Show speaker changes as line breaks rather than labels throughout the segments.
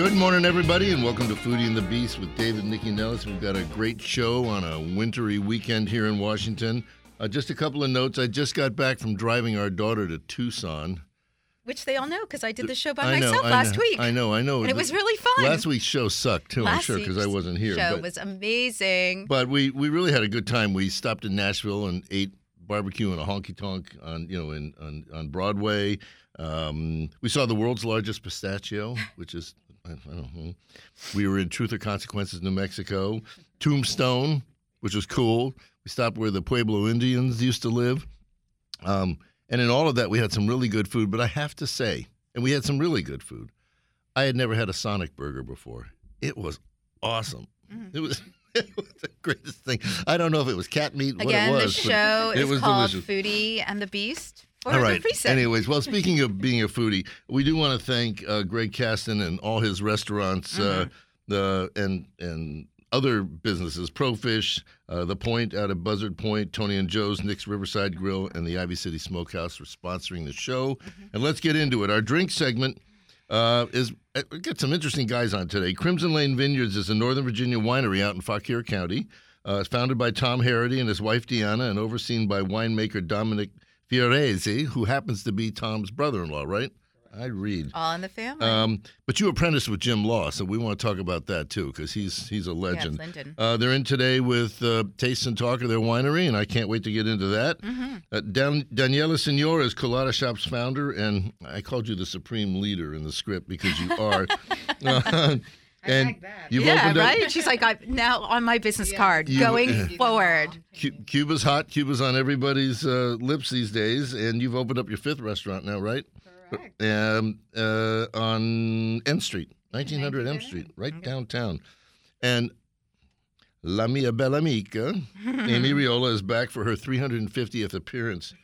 Good morning, everybody, and welcome to Foodie and the Beast with David and Nycci Nellis. We've got a great show on a wintry weekend here in Washington. Uh, just a couple of notes. I just got back from driving our daughter to Tucson.
Which they all know because I did the show by
know,
myself
I
last
know,
week.
I know, I know.
And it was really fun.
Last week's show sucked too. I'm sure because I wasn't here.
show
but,
was amazing.
but we we really had a good time. We stopped in Nashville and ate barbecue and a honky tonk on you know in on on Broadway. Um, we saw the world's largest pistachio, which is I, I don't know. We were in Truth or Consequences, New Mexico. Tombstone, which was cool. We stopped where the Pueblo Indians used to live. Um, and in all of that, we had some really good food. But I have to say, and we had some really good food. I had never had a Sonic burger before. It was awesome.
Mm.
It was. It was the greatest thing. I don't know if it was cat meat, what
Again,
it
the
was. but
show
it
is
was
called
delicious.
Foodie and the Beast
All right. Anyways, well, speaking of being a foodie, we do want to thank uh, Greg Casten and all his restaurants, uh,
Mm-hmm.
the and and other businesses, Profish, uh, the Point out of Buzzard Point, Tony and Joe's, Nick's Riverside Grill, and the Ivy City Smokehouse for sponsoring the show.
Mm-hmm.
And let's get into it. Our drink segment uh, is uh, we got some interesting guys on today. Crimson Lane Vineyards is a Northern Virginia winery out in Fauquier County. Uh, it's founded by Tom Herrity and his wife Deanna, and overseen by winemaker Dominick Fioresi, who happens to be Tom's brother-in-law. Right? I read.
all in the family.
Um, but you apprenticed with Jim Law, so we want to talk about that too, because he's he's a legend.
Linden.
Uh, they're in today with uh, Taste and Talk of their winery, and I can't wait to get into that.
Mm-hmm.
Uh, Dan- Daniella Senior is Colada Shop's founder, and I called you the supreme leader in the script because you are. Uh, and you've
yeah,
opened up.
right? She's like, I now on my business card,
You-
going forward.
Cu- Cuba's hot. Cuba's on everybody's uh, lips these days, and you've opened up your fifth restaurant now, right? Correct. Um, uh, on N Street, 1900 N Street, right downtown. And La Mia Bella Amica, Amy Riolo, is back for her 350th appearance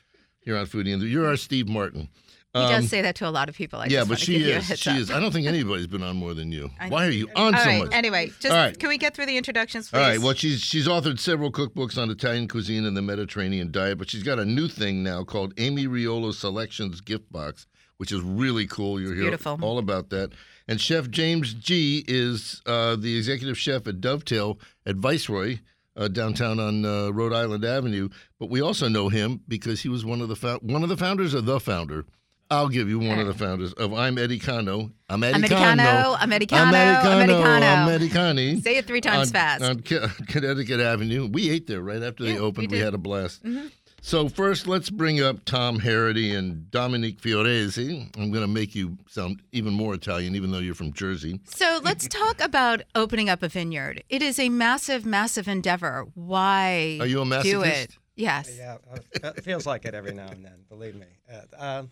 here on Foodie. And You're our Steve Martin.
He
Um,
does say that to a lot of people. I
yeah,
just
but she
give you a
is. She
up.
is. I don't think anybody's been on more than you. Why are you on
All
so
right.
much?
Anyway, just
All right.
can we get through the introductions, please?
All right. Well, she's she's authored several cookbooks on Italian cuisine and the Mediterranean diet, but she's got a new thing now called Amy Riolo Selections Gift Box, which is really cool. You're
beautiful.
all about that. And Chef James Gee is uh, the executive chef at Dovetail at Viceroy. Uh, downtown on uh, Rhode Island Avenue, but we also know him because he was one of the fou- one of the founders of the founder. I'll give you one of the founders of I'm Eddie Cano.
Americano, Americano,
Americano,
Americano.
Americani
Say it three times
on,
fast.
on Connecticut Avenue. We ate there right after they
Yeah,
opened.
we
We, had a blast.
Mhm.
So first, let's bring up Tom Herrity and Dominique Fioresi. I'm going to make you sound even more Italian, even though you're from Jersey.
So let's talk about opening up a vineyard. It is a massive, massive endeavor. Why
Are you a
do it? Yes.
Yeah, uh, it feels like it every now and then. Believe me. Uh, um,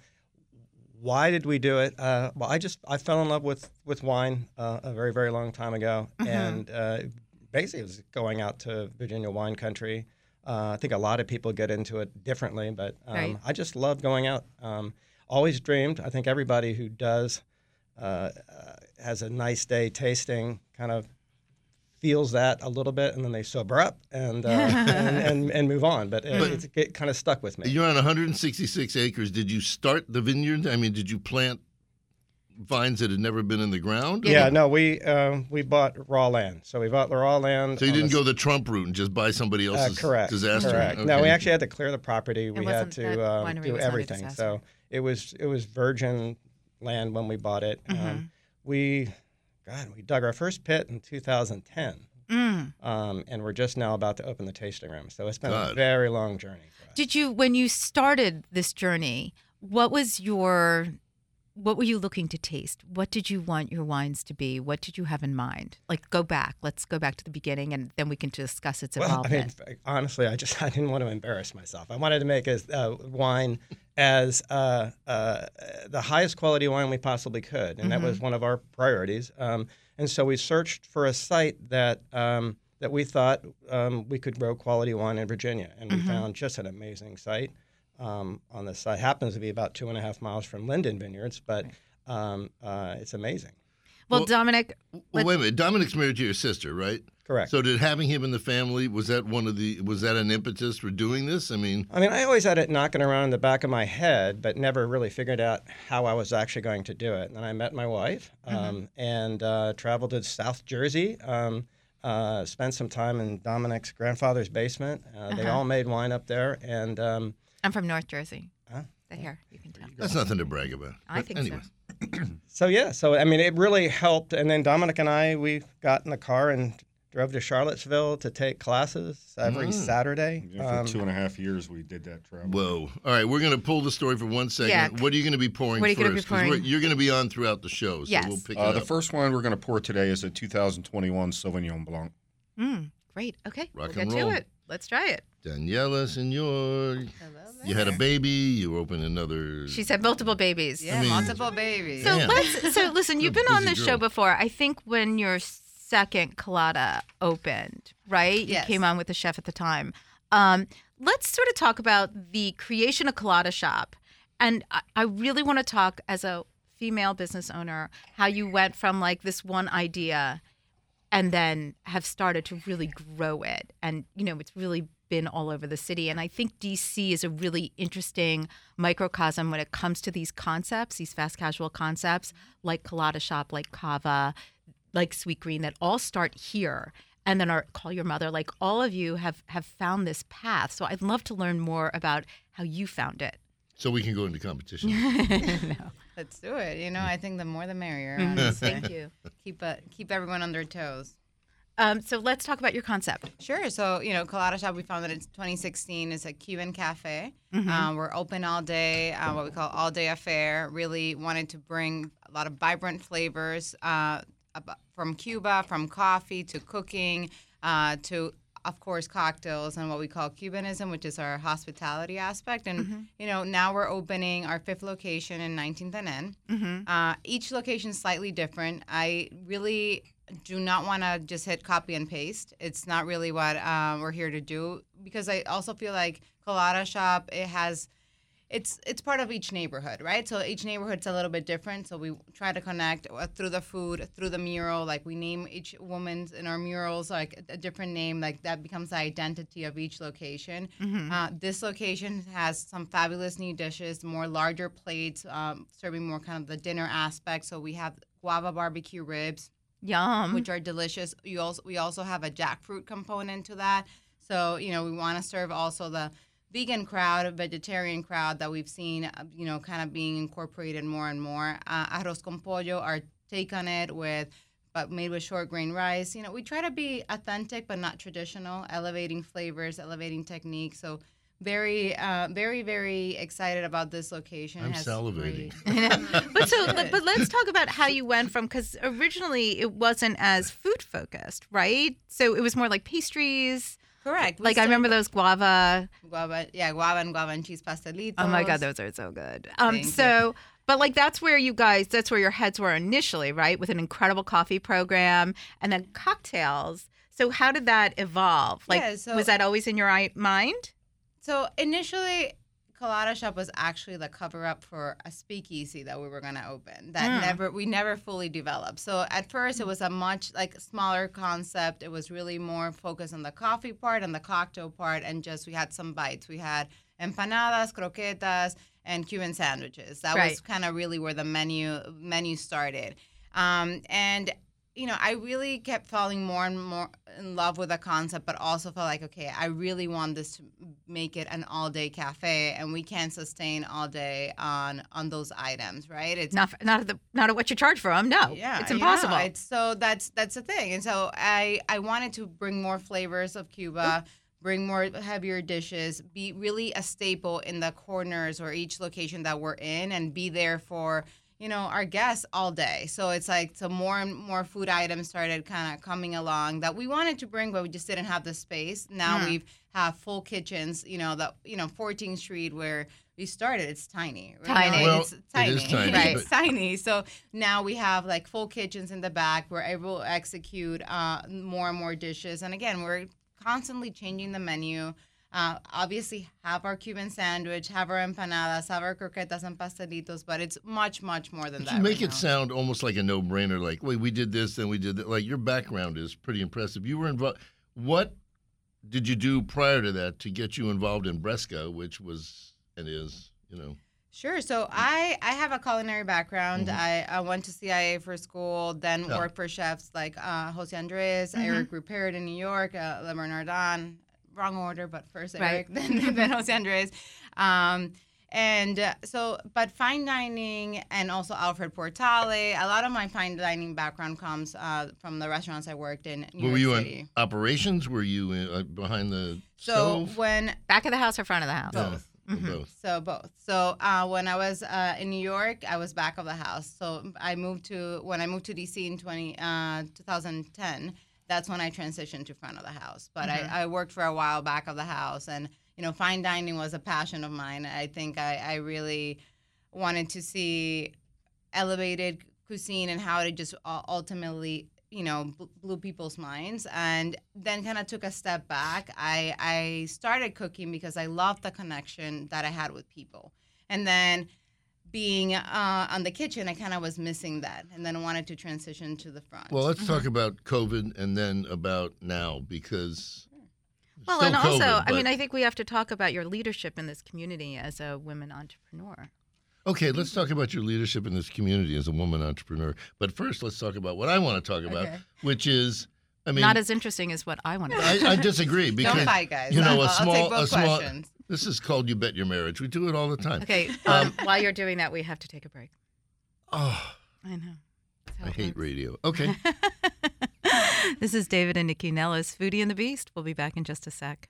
why did we do it? Uh, well, I just I fell in love with with wine uh, a very very long time ago,
Mhm.
and uh, basically it was going out to Virginia wine country. Uh, I think a lot of people get into it differently, but um,
Right.
I just love going out. Um, always dreamed. I think everybody who does uh, uh, has a nice day tasting kind of feels that a little bit, and then they sober up and uh, and, and, and move on. But it, it's, it kind of stuck with me.
You're on 166 acres. Did you start the vineyard? I mean, did you plant vines that had never been in the ground?
Yeah, no, we uh, we bought raw land. So we bought the raw land.
So you
on
didn't
the-
go the Trump route and just buy somebody
uh,
else's
correct.
disaster?
Correct.
Okay.
No, we actually had to clear the property. We had to um, do
was not a
everything. So it was it was virgin land when we bought it.
Mm-hmm.
Um, we, God, we dug our first pit in 2010,
Mm.
um, and we're just now about to open the tasting room. So it's been a very long journey. For us.
Did you, when you started this journey, what was your, what were you looking to taste? What did you want your wines to be? What did you have in mind? Like, go back. Let's go back to the beginning, and then we can discuss its
Well, I mean, honestly, I just I didn't want to embarrass myself. I wanted to make a uh, wine as uh, uh, the highest quality wine we possibly could, and that was one of our priorities. Um, and so we searched for a site that um, that we thought um, we could grow quality wine in Virginia, and we found just an amazing site. Um, on the site happens to be about two and a half miles from Linden Vineyards, but um, uh, it's amazing.
Well,
Well-
Dominick,
Well, wait a minute. Dominick's married to your sister, right?
Correct.
So did having him in the family was that one of the was that an impetus for doing this? I mean,
I mean, I always had it knocking around in the back of my head, but never really figured out how I was actually going to do it. And then I met my wife um, and uh, traveled to South Jersey, um, uh, spent some time in Dominick's grandfather's basement. Uh, They all made wine up there. And um,
I'm from North Jersey.
Huh?
The hair, you can tell.
that's nothing to brag about.
I
But
think so.
anyway.
so, yeah, so I mean, it really helped. And then Dominick and I, we got in the car and drove to Charlottesville to take classes every
Mm.
Saturday.
Yeah, for
Um,
two and a half years, we did that travel.
Whoa! All right, we're gonna pull the story for one second.
Yeah.
What are you gonna be pouring
What are you
first?
gonna be
'Cause we're-
pouring?
You're gonna be on throughout the show, so
Yes.
we'll pick
Uh,
it
the first one we're going to pour today is a 2021 Sauvignon Blanc.
Mm, great. Okay.
Rock
we'll
and
get
roll.
to it. Let's try it.
Daniella, Senior, you had a baby. You opened another.
She's had multiple babies.
Yeah,
mean-
multiple babies.
So
Damn.
let's. So listen, you've been on
busy
this show before. I think when your second colada opened, right?
Yes.
You came on with the chef at the time. Um, let's sort of talk about the creation of Colada Shop, and I, I really want to talk as a female business owner how you went from like this one idea and then have started to really grow it and you know it's really been all over the city and i think dc is a really interesting microcosm when it comes to these concepts these fast casual concepts like colada shop like Cava like Sweetgreen that all start here and then our call your mother like all of you have have found this path so i'd love to learn more about how you found it
so we can go into competition.
no.
Let's do it. You know, I think the more the merrier.
Mhm.
honestly.
thank you
Keep uh, keep everyone on their toes.
Um, so let's talk about your concept
Sure. So, you know, Colada Shop, we founded in 2016. It's a Cuban cafe.
Mm-hmm.
Uh, we're open all day, uh, what we call all day affair. Really wanted to bring a lot of vibrant flavors uh, from Cuba, from coffee to cooking uh, to, of course, cocktails and what we call Cubanism, which is our hospitality aspect. And, you know, now we're opening our fifth location in 19th and N.
mm-hmm.
Uh, each location is slightly different. I really do not want to just hit copy and paste. It's not really what um, we're here to do because I also feel like Colada Shop it has it's it's part of each neighborhood, right? So each neighborhood's a little bit different. So we try to connect uh, through the food, through the mural. Like we name each woman's in our murals like a, a different name. Like that becomes the identity of each location. Uh, this location has some fabulous new dishes, more larger plates, um, serving more kind of the dinner aspect. So we have guava barbecue ribs,
yum
which are delicious. You also we also have a jackfruit component to that. So you know we want to serve also the vegan crowd, vegetarian crowd that we've seen, uh, you know, kind of being incorporated more and more. Uh, arroz con pollo, our take on it with. But made with short grain rice. You know, we try to be authentic but not traditional, elevating flavors, elevating techniques. So, very, uh, very, very excited about this location. It
I'm salivating.
but so but, but let's talk about how you went from because originally it wasn't as food focused right so it was more like pastries
Correct. We
like i remember those guava
guava, yeah, guava and guava and cheese pastelitos.
oh my god those are so good um
Thank you.
so but like that's where you guys that's where your heads were initially right with an incredible coffee program and then cocktails so how did that evolve like
Yeah, so-
was that always in your eye- mind
So initially, Colada Shop was actually the cover up for a speakeasy that we were going to open that
Mm.
never we never fully developed. So at first it was a much like smaller concept. It was really more focused on the coffee part and the cocktail part and just we had some bites. We had empanadas, croquetas, and Cuban sandwiches. That
Right.
was kind of really where the menu menu started. Um, and you know, I really kept falling more and more in love with the concept, but also felt like, okay, I really want this to make it an all-day cafe, and we can't sustain all day on on those items, right? It's
not not at the not at what you charge for them no.
Yeah,
it's impossible.
it's, so that's that's the thing, and so I I wanted to bring more flavors of Cuba, bring more heavier dishes, be really a staple in the corners or each location that we're in, and be there for you know our guests all day. So it's like so more and more food items started kind of coming along that we wanted to bring but we just didn't have the space. Now
Hmm.
we've have full kitchens you know the you know 14th street where we started. It's tiny right?
Tiny.
Well,
it's tiny
is tiny,
right
but-
it's tiny. So now we have like full kitchens in the back. We're able to execute uh, more and more dishes. And again we're constantly changing the menu uh, obviously have our Cuban sandwich, have our empanadas, have our croquetas and pastelitos, but it's much, much more than
But
that.
you make
right
it
now.
sound almost like a no-brainer. Like, wait, we did this, then we did that. Like your background is pretty impressive. You were involved. What did you do prior to that to get you involved in Bresca, which was and is, you know?
Sure. So I I have a culinary background.
Mhm.
I, I went to CIA for school, then
Yeah.
worked for chefs like uh, Jose Andres, Eric Ripert in New York, uh, Le Bernardin. Wrong order, but first
Right.
Eric, then, then Jose Andres. Um, and uh, so, but fine dining and also Alfred Portale. A lot of my fine dining background comes uh, from the restaurants I worked in New
were
York
you
City.
in operations? Were you in, uh, behind the
so
stove?
when
Back of the house or front of the house?
Yeah,
both.
or
Mhm.
both.
So both. So uh, when I was uh, in New York, I was back of the house. So I moved to when I moved to DC in 20, uh, 2010. That's when I transitioned to front of the house. But
Mhm.
I, I worked for a while back of the house, and you know, fine dining was a passion of mine. I think I, I really wanted to see elevated cuisine and how it just ultimately you know blew people's minds and then kind of took a step back i i started cooking because i loved the connection that i had with people and then being uh, on the kitchen i kind of was missing that and then wanted to transition to the front
Well, let's
Mm-hmm.
talk about COVID and then about now because.
Well,
still
and also,
COVID,
I mean, I think we have to talk about your leadership in this community as a women entrepreneur.
Okay, let's talk about your leadership in this community as a woman entrepreneur. But first, let's talk about what I want to talk about,
Okay.
which is, I mean,
Not as interesting as what I want to.
I, I disagree because
don't fight guys
you know,
I'll,
a
I'll
small-
take both
a small-
questions
this is called "You Bet Your Marriage." We do it all the time.
Okay, um, while you're doing that, we have to take a break.
Oh,
I know.
I hate radio. Okay,
this is David and Nycci Nellis, Foodie and the Beast. We'll be back in just a sec.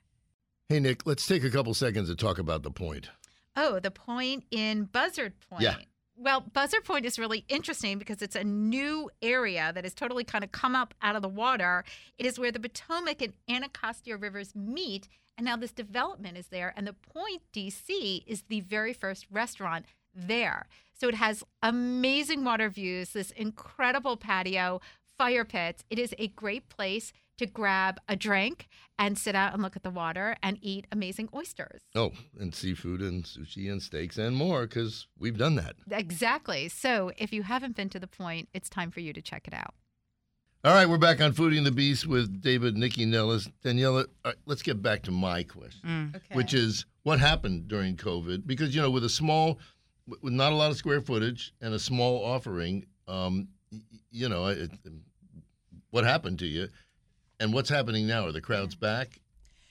hey Nick, let's take a couple seconds to talk about the point.
Oh, the point in Buzzard Point.
Yeah.
Well, Buzzard Point is really interesting because it's a new area that has totally kind of come up out of the water. It is where the Potomac and Anacostia rivers meet, and now this development is there. And the Point DC is the very first restaurant there. So it has amazing water views, this incredible patio, fire pits. It is a great place to grab a drink and sit out and look at the water and eat amazing oysters.
Oh, and seafood and sushi and steaks and more because we've done that.
Exactly. So if you haven't been to the point, it's time for you to check it out.
All right, we're back on Foodie and the Beast with David, Nycci Nellis, Daniella. All right, let's get back to my question. Mm.
okay
which is what happened during COVID. Because you know, with a small, with not a lot of square footage and a small offering, um, you know, it, um, what happened to you, and what's happening now? Are the crowds mm. back?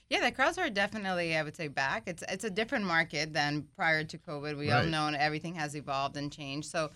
Yeah, the crowds are definitely, I would say, back. It's it's a different market than prior to COVID. We all know everything has evolved and changed. So,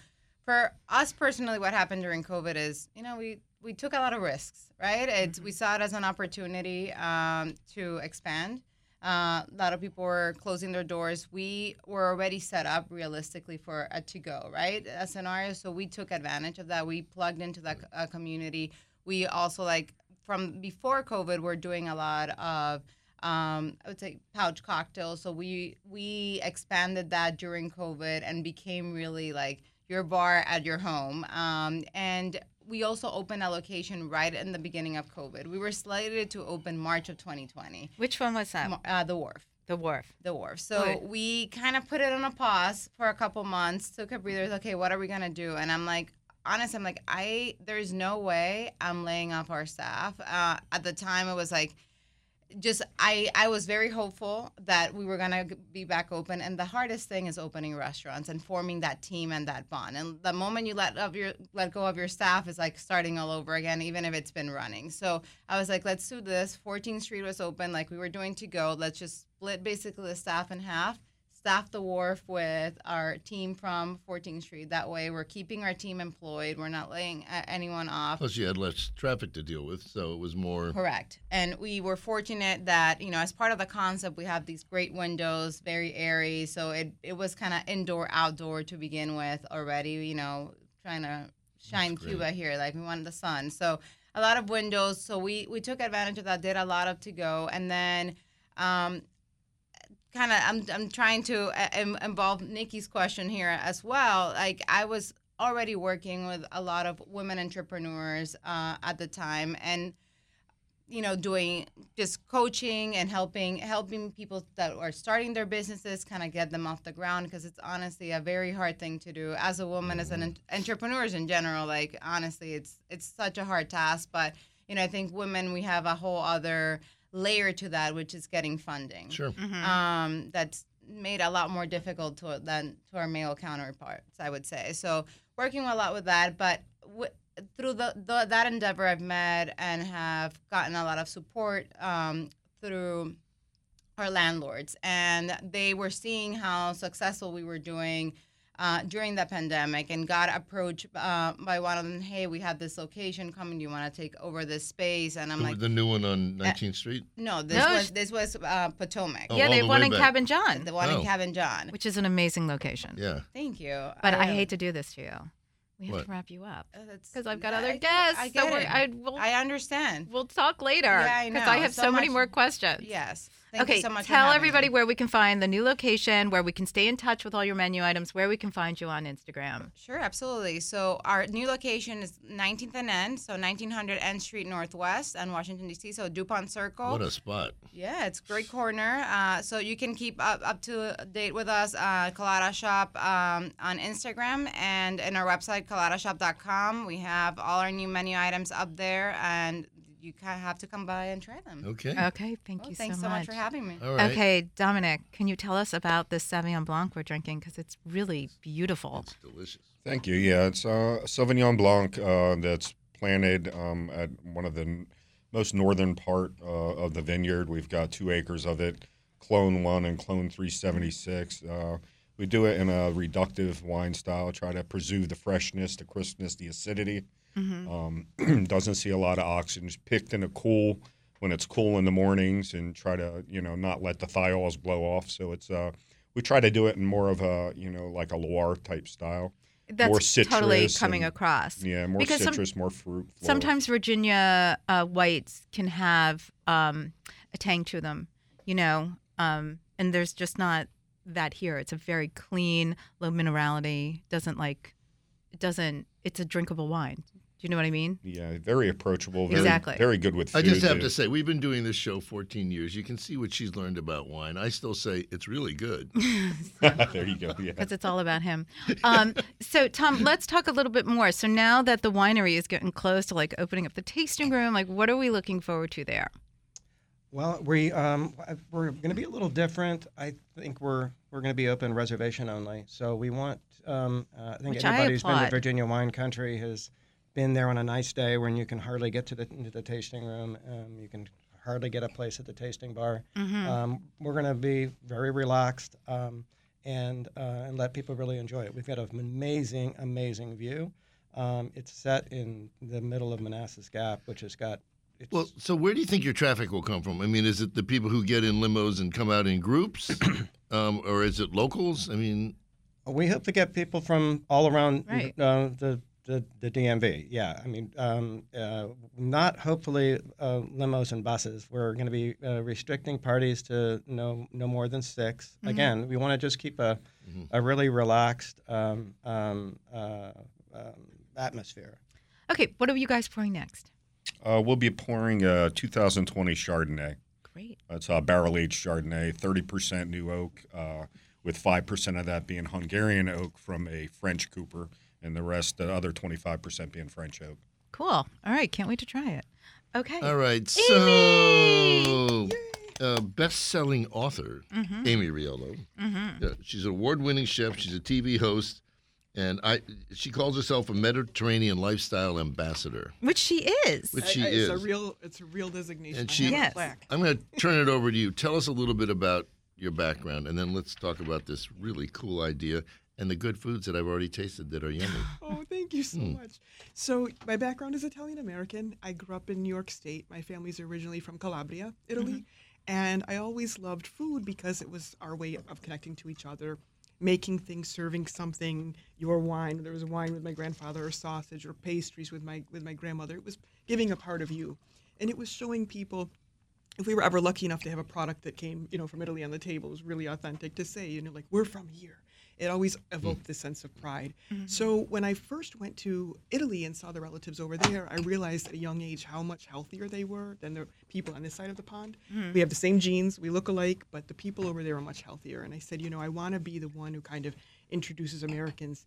for us personally, what happened during COVID is, you know, we we took a lot of risks, right? It's we saw it as an opportunity um, to expand. Uh, a lot of people were closing their doors. We were already set up realistically for a to go, right? A scenario. So we took advantage of that. We plugged into that uh, community. We also like from before COVID, we're doing a lot of um, I would say pouch cocktails. So we we expanded that during COVID and became really like your bar at your home. Um, and we also opened a location right in the beginning of COVID. We were slated to open March of 2020.
Which one was that?
Uh, the Wharf
The Wharf.
the wharf. So we kind of put it on a pause for a couple months, took a breather. Okay, what are we gonna do? And I'm like, honest, I'm like, I there's no way I'm laying off our staff. Uh, at the time, it was like, just I I was very hopeful that we were gonna be back open. And the hardest thing is opening restaurants and forming that team and that bond. And the moment you let of your let go of your staff is like starting all over again, even if it's been running. So I was like, let's do this. 14th Street was open, like we were doing to go. Let's just split basically the staff in half, staff the wharf with our team from 14th Street. That way, we're keeping our team employed. We're not laying anyone off.
Plus, you had less traffic to deal with, so it was more.
Correct. And we were fortunate that, you know, as part of the concept, we have these great windows, very airy. So it, it was kind of indoor, outdoor to begin with already, you know, trying to shine. Cuba here. Like we wanted the sun. So a lot of windows. So we, we took advantage of that, did a lot of to go. And then, um, kind of I'm, I'm trying to uh, involve Nycci's question here as well. Like I was already working with a lot of women entrepreneurs uh, at the time and you know doing just coaching and helping helping people that are starting their businesses kind of get them off the ground because it's honestly a very hard thing to do as a woman as an entrepreneurs in general like honestly it's it's such a hard task but you know i think women we have a whole other layer to that which is getting funding
Sure.
um, that's made a lot more difficult to than to our male counterparts. I would say so. Working a lot with that, but w- through the, the that endeavor, I've met and have gotten a lot of support um, through our landlords, and they were seeing how successful we were doing. Uh, during the pandemic, and got approached uh, by one of them. Hey, we have this location coming. Do you want to take over this space? And I'm
The,
like,
the new one on 19th Street.
no, this
No,
was this was uh, Potomac,
Oh,
yeah, they
the
one in
back.
Cabin John,
the one
Oh.
in Cabin John.
which is an amazing location.
Yeah.
Thank you.
But I,
uh,
hate to do this to you. We have
What?
to wrap you up
uh, that's-
because I've got
I
other
get-
guests.
I get
we're,
it.
I, we'll,
I understand.
we'll talk later
Yeah, I
I have so,
So
many more questions.
Yes. Thank
okay,
you so much. for
tell everybody
me.
where we can find the new location, where we can stay in touch with all your menu items, where we can find you on Instagram.
Sure, absolutely. So our new location is 19th and N, so 1900 N Street Northwest on Washington D.C. So Dupont Circle.
What a spot.
Yeah, it's a great corner. Uh, so you can keep up, up to date with us, uh, Colada Shop um, on Instagram and in our website, coladashop.com. We have all our new menu items up there, and you kind of have to come by and try them.
Okay.
Okay, thank
Well,
you
thanks
so
so
much.
much for having me.
All right.
Okay, Dominick, can you tell us about this Sauvignon Blanc we're drinking? Because it's really beautiful.
It's delicious.
Thank you. Yeah, it's uh, Sauvignon Blanc uh, that's planted um, at one of the most northern part uh, of the vineyard. We've got two acres of it, Clone One and Clone 376. Uh, we do it in a reductive wine style, try to preserve the freshness, the crispness, the acidity. Um, doesn't see a lot of oxygen. It's picked in a cool when it's cool in the mornings, and try to you know not let the thiols blow off. So it's uh, we try to do it in more of a you know like a Loire type style.
That's
More
totally coming
and-
across.
Yeah, more
Because some-
citrus, more fruit. floral.
Sometimes Virginia uh, whites can have um, a tang to them, you know, um, and there's just not that here. It's a very clean, low minerality. Doesn't like, it doesn't. It's a drinkable wine. Do you know what I mean?
Yeah, very approachable. Very,
Exactly.
Very good with food.
I just have
too.
to say, we've been doing this show 14 years. You can see what she's learned about wine. I still say it's really good.
there you go. Yeah.
Because it's all about him. Um, so, Tom, let's talk a little bit more. So now that the winery is getting close to like opening up the tasting room, like what are we looking forward to there?
Well, we um, we're going to be a little different. I think we're we're going to be open reservation only. So we want. Um, uh, I think
Which I
anybody who's been to Virginia wine country has been there on a nice day when you can hardly get to the into the tasting room. Um, you can hardly get a place at the tasting bar. Um, we're going to be very relaxed um, and uh, and let people really enjoy it. We've got an amazing, amazing view. Um, it's set in the middle of Manassas Gap, which has got. It's,
Well, so where do you think your traffic will come from? I mean, is it the people who get in limos and come out in groups, um, or is it locals? I mean,
We hope to get people from all around
Right.
uh, the, the the DMV. Yeah, I mean, um, uh, not hopefully uh, limos and buses. We're going to be uh, restricting parties to no no more than 6 Again, we want to just keep a a really relaxed um, um, uh, um, atmosphere.
Okay, what are you guys pouring next?
Uh, we'll be pouring a 2020 Chardonnay.
Great.
It's a barrel aged Chardonnay, 30% new oak, uh, with 5% of that being Hungarian oak from a French Cooper, and the rest, the other 25% being French oak.
Cool. All right, can't wait to try it. Okay.
all right. So, uh, best-selling author
Mm-hmm.
Amy Riolo. Yeah, she's an award-winning chef. She's a TV host, and I. She calls herself a Mediterranean lifestyle ambassador.
Which she is.
Which
I-
she
I-
is.
it's a real it's a real designation.
And she-
have a
Yes.
I'm going to turn it over to you. Tell us a little bit about your background, and then let's talk about this really cool idea and the good foods that I've already tasted that are yummy.
Oh, thank you so hmm. much. So, my background is Italian American. I grew up in New York State. My family's originally from Calabria, Italy. Mm-hmm. And I always loved food because it was our way of connecting to each other, making things, serving something, your wine. There was wine with my grandfather, or sausage, or pastries with my with my grandmother. It was giving a part of you, and it was showing people if we were ever lucky enough to have a product that came, you know, from Italy on the table, it was really authentic to say, you know, like we're from here. It always evoked mm. this sense of pride. Mm-hmm. So when I first went to Italy and saw the relatives over there, I realized at a young age how much healthier they were than the people on this side of the pond. Mm. We have the same genes, we look alike, but the people over there are much healthier. And I said, you know, I want to be the one who kind of introduces Americans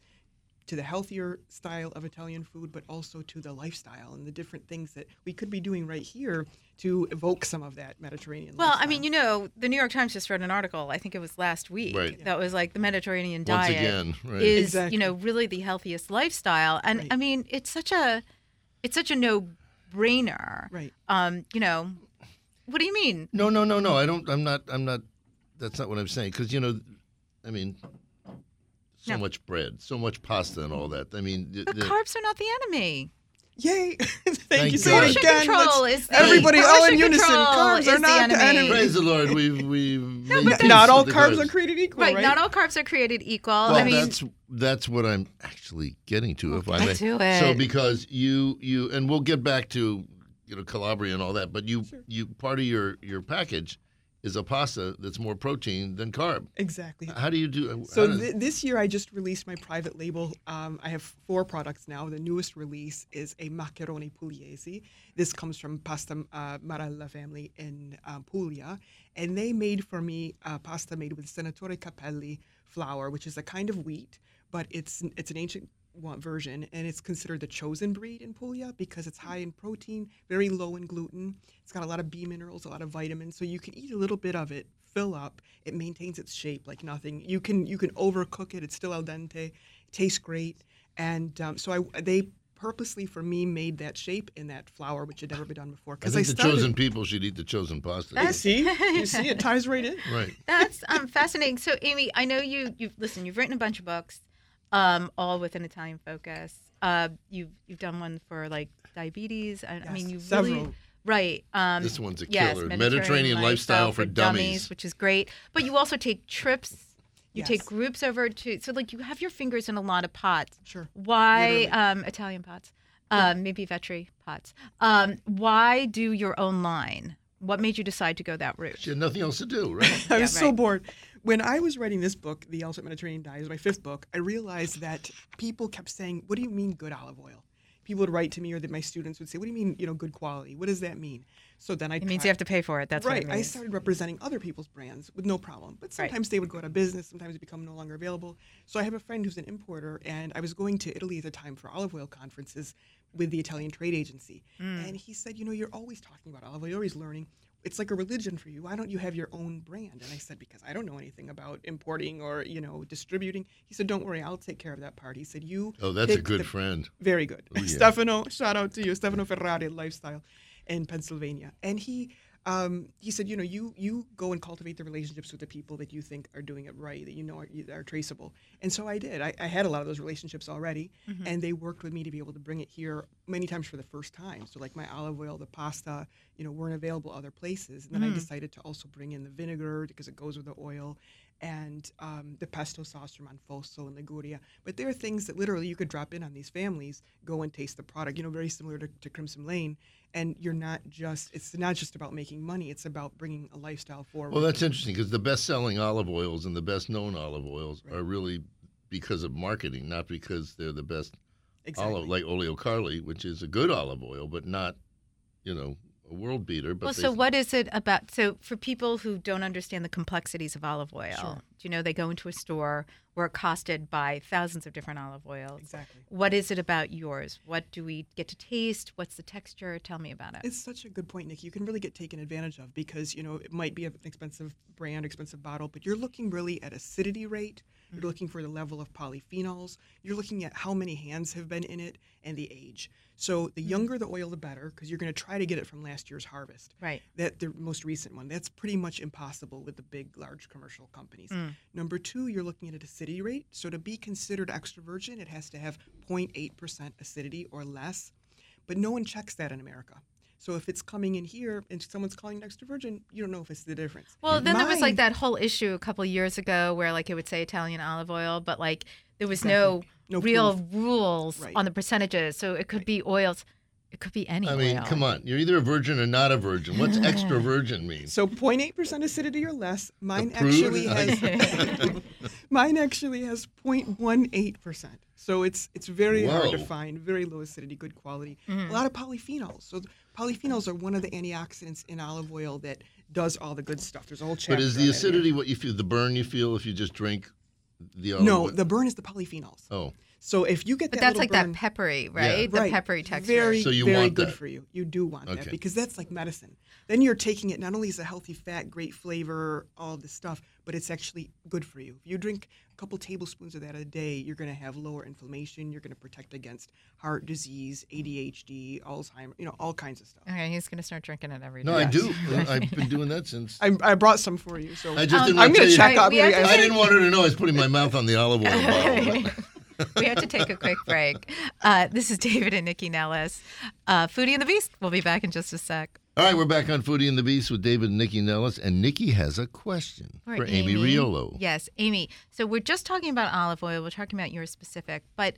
to the healthier style of Italian food, but also to the lifestyle and the different things that we could be doing right here to evoke some of that Mediterranean.
Well, I mean, you know, the New York Times just wrote an article. I think it was last week.
Right.
That was like the Mediterranean
Once
diet
again, right.
is,
Exactly.
you know, really the healthiest lifestyle. And
Right.
I mean, it's such a, it's such a no-brainer.
right.
Um, you know, what do you mean?
No, no, no, no. I don't. I'm not. I'm not. That's not what I'm saying. Because you know, I mean, so
No.
much bread, so much pasta, and all that. I mean, the,
But
the-
carbs are not the enemy.
Yay! Thank,
Thank
you. Say
God.
it again.
control
Let's-
is the
everybody all
portion
in unison. Carbs are not the
enemy.
enemy.
praise the Lord. We've we've.
but
made
Not all carbs
carbs.
are created equal,
Right.
right?
Not all carbs are created equal.
Well,
I mean,
that's that's what I'm actually getting to, if I
get
may.
to
So
it.
because you you and we'll get back to you know Calabria and all that, but you you part of your your package is a pasta that's more protein than carb.
Exactly.
How do you do?
So
does-
th- this year I just released my private label. Um, I have four products now. The newest release is a macaroni pugliese. This comes from Pasta uh, Marella family in um, Puglia, and they made for me uh, pasta made with Senatore Cappelli flour, which is a kind of wheat, but it's it's an ancient version, and it's considered the chosen breed in Puglia because it's high in protein, very low in gluten. It's got a lot of B minerals, a lot of vitamins, so you can eat a little bit of it, fill up. It maintains its shape like nothing. You can you can overcook it; it's still al dente, tastes great, and um, so I they purposely for me made that shape in that flour, which had never been done before.
I
Because
think
I,
the
started.
chosen people should eat the chosen pasta.
You see, you see, it ties right in.
Right.
That's um, fascinating. So, Amy, I know you. You listen. You've written a bunch of books, um, all with an Italian focus. Uh, you've you've done one for like diabetes. I, I mean, you
Yes,
really right. Um,
This one's a killer.
yes,
killer. Mediterranean lifestyle for dummies.
which is great. But you also take trips. You take groups over to so like you have your fingers in a lot of pots.
Sure.
Why um, Italian pots? Um, maybe Vetri pots. Um, why do your own line? What made you decide to go that route?
She had nothing else to do, right?
I
Yeah,
was so bored. When I was writing this book, The Ultimate Mediterranean Diet, was my fifth book, I realized that people kept saying, What do you mean good olive oil? People would write to me, or that my students would say, What do you mean, you know, good quality? What does that mean? So then I
It means you have to pay for it. That's
right.
what it
I started representing other people's brands with no problem. But
Right.
sometimes they would go out of business, sometimes they become no longer available. So I have a friend who's an importer, and I was going to Italy at the time for olive oil conferences with the Italian trade agency.
Mm.
And he said, You know, you're always talking about olive oil, you're always learning. It's like a religion for you. Why don't you have your own brand? And I said, Because I don't know anything about importing or, you know, distributing. He said, Don't worry, I'll take care of that part. He said, You
Oh, that's a good
the-
friend.
very good.
Oh, yeah.
Stefano, shout out to you, Stefano Ferrari, Lifestyle, in Pennsylvania. And he um, he said, you know, you you go and cultivate the relationships with the people that you think are doing it right, that you know are, are traceable. And so I did. I, I had a lot of those relationships already, and they worked with me to be able to bring it here many times for the first time. So like my olive oil, the pasta, you know, weren't available other places. And then I decided to also bring in the vinegar because it goes with the oil. And um, the pesto sauce from Anfosso and Liguria. But there are things that literally you could drop in on these families, go and taste the product, you know, very similar to, to Crimson Lane. And you're not just, it's not just about making money, it's about bringing a lifestyle forward.
Well, that's interesting because the best-selling olive oils and the best-known olive oils are really because of marketing, not because they're the best
exactly.
olive, like Olio Carli, which is a good olive oil, but not, you know, a world beater. But
well, so what is it about? So for people who don't understand the complexities of olive oil,
Sure.
do you know they go into a store where accosted by thousands of different olive oils?
Exactly.
What is it about yours? What do we get to taste? What's the texture? Tell me about it.
It's such a good point, Nick. You can really get taken advantage of because, you know, it might be an expensive brand, expensive bottle, but you're looking really at acidity rate, hmm. You're looking for the level of polyphenols. You're looking at how many hands have been in it and the age. So the hmm. younger the oil, the better, because you're going to try to get it from last year's harvest.
Right.
That the most recent one. That's pretty much impossible with the big, large commercial companies. Hmm. Number two, you're looking at an acidity rate. So to be considered extra virgin, it has to have 0.8% acidity or less. But no one checks that in America. So if it's coming in here and someone's calling it extra virgin, you don't know if it's the difference.
Well, then there was like that whole issue a couple years ago where like it would say Italian olive oil, but like there was no,
No
real
proof.
rules
Right.
on the percentages. So it could be oils. It could be any
I mean,
oil.
come on. You're either a virgin or not a virgin. What's extra virgin mean?
So 0.8% acidity or less. Mine
Approved?
actually has mine actually has 0.18%. So it's it's very hard to find, very low acidity, good quality.
Mm-hmm.
A lot of polyphenols. So polyphenols are one of the antioxidants in olive oil that does all the good stuff. There's a whole chapter.
But is the
that in here.
acidity what you feel, the burn you feel if you just drink the olive oil?
No,
oil?
the burn is the polyphenols.
Oh,
So if you get
But
that
that's like
burn,
that peppery, right? The
Right.
peppery texture.
Very,
So you
very
want
good
that.
for you. You do want
Okay.
that because that's like medicine. Then you're taking it not only as a healthy fat, great flavor, all this stuff, but it's actually good for you. If you drink a couple tablespoons of that a day, you're going to have lower inflammation. You're going to protect against heart disease, ADHD, Alzheimer, you know, all kinds of stuff.
Okay, he's gonna start drinking it every day.
no, I do. I've been doing that since.
I, I brought some for you. So
I just um, didn't
I'm
want
going to check
you.
out.
we to
I didn't want her to know I was putting my mouth on the olive oil bottle.
we have to take a quick break. Uh, this is David and Nycci Nellis. Uh, Foodie and the Beast. We'll be back in just a sec.
All right, we're back on Foodie and the Beast with David and Nycci Nellis, and Nycci has a question for Amy, Riolo.
Yes, Amy. So we're just talking about olive oil. We're talking about your specific, but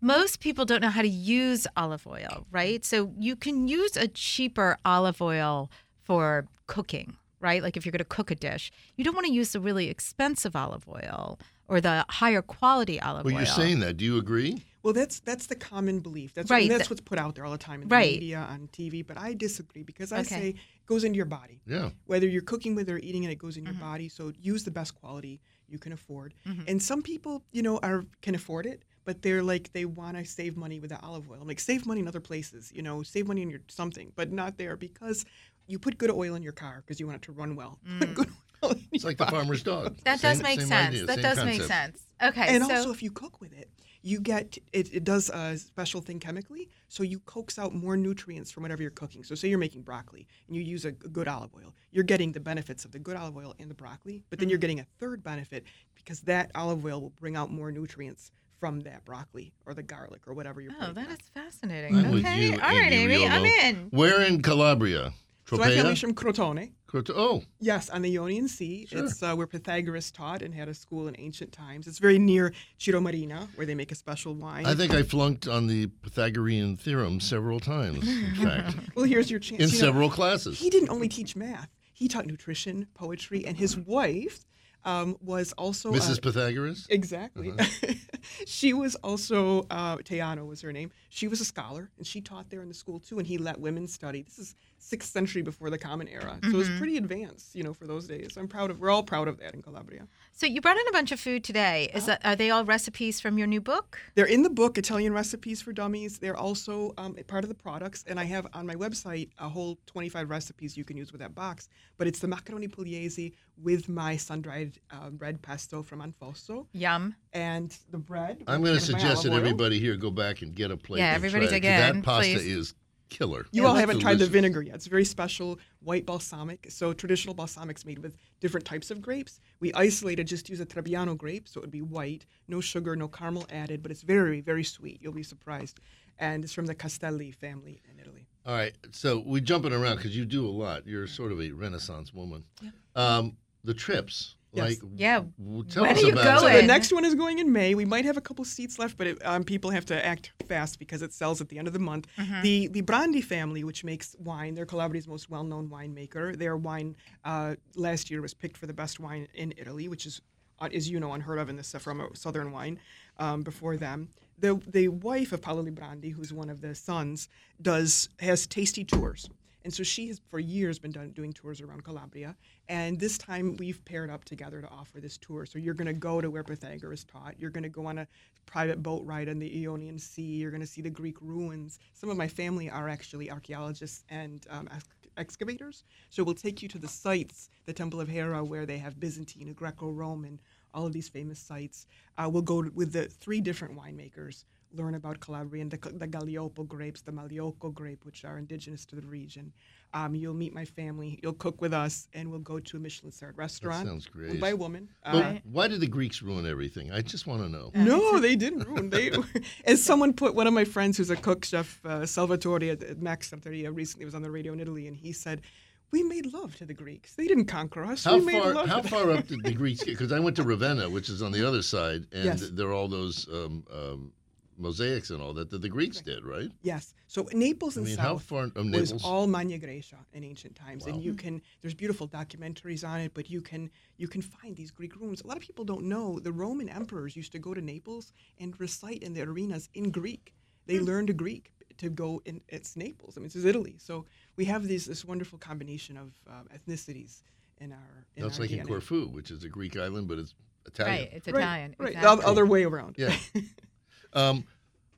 most people don't know how to use olive oil, right? So you can use a cheaper olive oil for cooking, right? Like if you're going to cook a dish, you don't want to use the really expensive olive oil or the higher quality olive
Well,
oil.
Well, you're saying that. Do you agree?
Well, that's that's the common belief. That's
Right,
and that's what's put out there all the time in the
Right.
media, on TV. But I disagree because I
Okay.
say it goes into your body.
Yeah.
Whether you're cooking with it or eating it, it goes in
Mm-hmm.
your body. So use the best quality you can afford. And some people, you know, are can afford it, but they're like they want to save money with the olive oil. I'm like save money in other places. You know, save money in your something, but not there because you put good oil in your car because you want it to run well. Put good oil in
It's like the farmer's dog.
That
Same-
does make
same
sense.
idea,
that
same
does make
concept.
sense. Okay.
And
so
also, if you cook with it, you get it, it does a special thing chemically, so you coax out more nutrients from whatever you're cooking. So, say you're making broccoli and you use a, g- good olive oil, you're getting the benefits of the good olive oil and the broccoli, but then
Mm-hmm.
you're getting a third benefit because that olive oil will bring out more nutrients from that broccoli or the garlic or whatever you're
Oh,
putting.
that
on.
is fascinating.
I'm with
okay.
you,
All right,
Amy
Amy. I'm
Riolo.
in.
Where in Calabria?
So my family's
Tropea?
from Crotone.
Crot- Oh,
Yes, on the Ionian Sea.
Sure.
It's uh, where Pythagoras taught and had a school in ancient times. It's very near Ciro Marina, where they make a special wine.
I think I flunked on the Pythagorean theorem several times, in fact,
well, here's your chance.
in
You know,
several classes.
he didn't only teach math; he taught nutrition, poetry, and his wife um, was also
Mrs.
uh,
Pythagoras?
exactly. she was also uh, Teano was her name. She was a scholar, and she taught there in the school too. And he let women study. This is sixth century before the Common Era, so it was pretty advanced, you know, for those days. I'm proud of. We're all proud of that in Calabria.
So you brought in a bunch of food today. Is that are they all recipes from your new book?
They're in the book, Italian Recipes for Dummies. They're also um, a part of the products, and I have on my website a whole 25 recipes you can use with that box. But it's the macaroni pugliese with my sun-dried uh, red pesto from Anfosso,
Yum.
and the bread.
I'm going to suggest that
oil.
everybody here go back and get a plate.
Yeah,
and
everybody
try it,
dig
'cause
in,
That pasta
please.
is killer.
You all haven't tried the vinegar yet. It's very special white balsamic. So traditional balsamic's made with different types of grapes. We isolated, just use a Trebbiano grape, so it would be white, no sugar, no caramel added, but it's very, very sweet. You'll be surprised. And it's from the Castelli family in Italy.
All right, so we're jumping around because you do a lot. You're sort of a renaissance woman. Um, the trips,
Yes.
like,
Yeah,
w- tell
when
us
are you
about
going?
So the next one is going in May. We might have a couple seats left, but it, um, people have to act fast because it sells at the end of the month. The Librandi family, which makes wine, they're Calabria's most well-known winemaker. Their wine uh, last year was picked for the best wine in Italy, which is, uh, as you know, unheard of in this from southern wine. Um, before them, the the wife of Paolo Librandi, who's one of the sons, does has tasty tours. And so she has, for years, been done, doing tours around Calabria. And this time we've paired up together to offer this tour. So you're going to go to where Pythagoras taught. You're going to go on a private boat ride in the Ionian Sea. You're going to see the Greek ruins. Some of my family are actually archaeologists and um, excavators. So we'll take you to the sites, the Temple of Hera, where they have Byzantine, Greco-Roman, all of these famous sites. Uh, we'll go with the three different winemakers, learn about Calabrian, the, the Gaglioppo grapes, the Magliocco grape, which are indigenous to the region. Um, you'll meet my family. You'll cook with us, and we'll go to a Michelin-starred restaurant.
sounds great.
by a woman. Uh,
why did the Greeks ruin everything? I just want to know.
no, they didn't ruin. They, as someone put, one of my friends who's a cook chef, uh, Salvatore at, at Max Santeria, recently was on the radio in Italy, and he said, "We made love to the Greeks. They didn't conquer us.
How
we made
far?
love
How
to
far up did the Greeks get? Because I went to Ravenna, which is on the other side, and
Yes.
there are all those um, um, mosaics and all that that the Greeks did, right?
Yes. So Naples
I
and
mean, how
South
far? Um,
was all Magna Graecia in ancient times,
Wow.
and you can. There's beautiful documentaries on it, but you can you can find these Greek rooms. A lot of people don't know the Roman emperors used to go to Naples and recite in the arenas in Greek. They
Hmm.
learned Greek to go in. It's Naples. I mean, it's Italy. So we have these this wonderful combination of um, ethnicities in our. In
That's
our
like in Corfu, which is a Greek island, but it's Italian.
Right, it's Italian.
Right. The
exactly.
oth- other way around.
Yeah. um,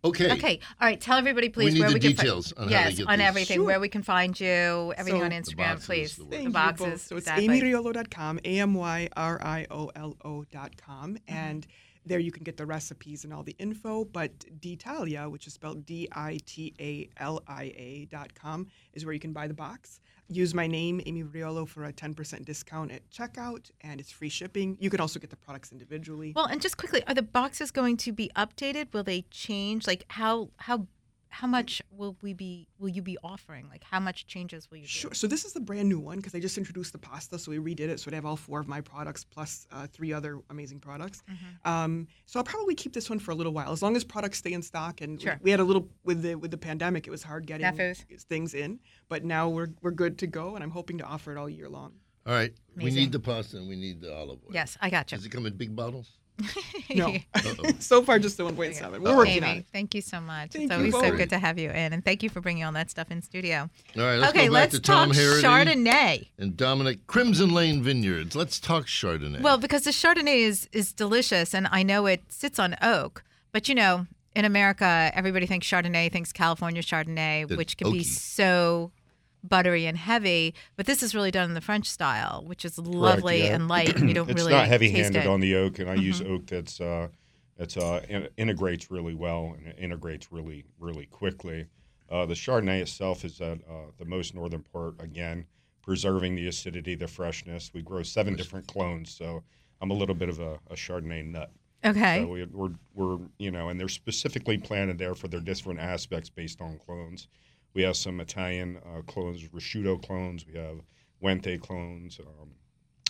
okay.
Okay, all right. Tell everybody, please,
need
where
the
we can
details
find,
on how they
yes,
get
on
these.
everything,
Sure.
where we can find you, everything
So-
on
The
Instagram,
boxes,
please.
the
The, boxes.
You both. So it's
exactly.
amyriolo.com, A M Y R I O L O.com. And there you can get the recipes and all the info. But D'Italia, which is spelled D I T A L I A.com, is where you can buy the box. Use my name, Amy Riolo, for a 10% discount at checkout, and it's free shipping. You can also get the products individually.
Well, and just quickly, are the boxes going to be updated? Will they change? Like how how how much will we be? Will you be offering? Like how much changes will you do?
Sure. So this is the brand new one because I just introduced the pasta, so we redid it. So I have all four of my products plus uh, three other amazing products.
Mm-hmm.
Um, so I'll probably keep this one for a little while, as long as products stay in stock. And we-
Sure.
we had a little with the with the pandemic, it was hard getting
Snafus.
things in, but now we're we're good to go, and I'm hoping to offer it all year long.
All right. We need the pasta and we need the olive oil.
Yes, I got you.
Does it come in big bottles?
No,
Uh-oh.
so far just the 1.7.
Uh-oh.
We're working on it.
thank you so much.
Thank
it's
you
always so good to have you in, and thank you for bringing all that stuff in studio.
All right. Let's
okay,
go back
let's
to Tom
talk
Herrity
Chardonnay.
and Dominick Crimson Lane Vineyards. Let's talk Chardonnay.
Well, because the Chardonnay is is delicious, and I know it sits on oak, but you know, in America, everybody thinks Chardonnay, thinks California Chardonnay,
It's
which can be so buttery and heavy. But this is really done in the French style, which is lovely
yeah.
and light. and You don't
really—it's
really
not heavy-handed
it. Mm-hmm.
on the oak, and I use oak that's uh, that's uh, in- integrates really well and it integrates really really quickly. Uh, the Chardonnay itself is at uh, the most northern part again, preserving the acidity, the freshness. We grow seven different clones, so I'm a little bit of a, a Chardonnay nut.
okay.
So we, we're, we're, you know, and they're specifically planted there for their different aspects based on clones. We have some Italian uh, clones, Rauscedo clones. We have Wente clones. Um,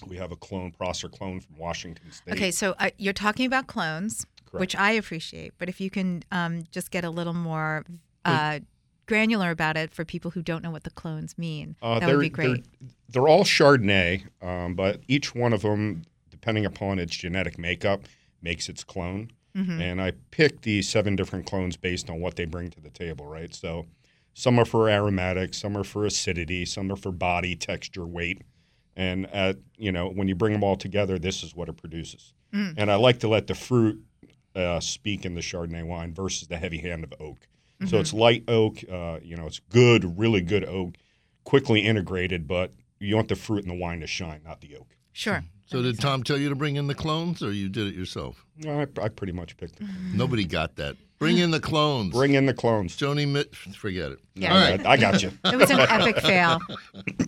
we have a clone, Prosser clone from Washington State.
Okay, so uh, you're talking about clones,
Correct.
which I appreciate. But if you can um, just get a little more uh, granular about it for people who don't know what the clones mean,
Uh,
that would be great.
They're, they're all Chardonnay, um, but each one of them, depending upon its genetic makeup, makes its clone.
Mm-hmm.
And I picked these seven different clones based on what they bring to the table, right? So some are for aromatic, some are for acidity, some are for body, texture, weight. And at, you know, when you bring them all together, this is what it produces.
Mm.
And I like to let the fruit uh, speak in the Chardonnay wine versus the heavy hand of oak.
Mm-hmm.
So it's light oak, uh, you know, it's good, really good oak, quickly integrated, but you want the fruit and the wine to shine, not the oak.
Sure.
so did Tom tell you to bring in the clones, or you did it yourself?
No, I, I pretty much picked it.
Nobody got that. Bring in the clones.
Bring in the clones.
Joni Mitt. Forget it.
Yeah.
All right.
I, I got you.
It was an epic fail.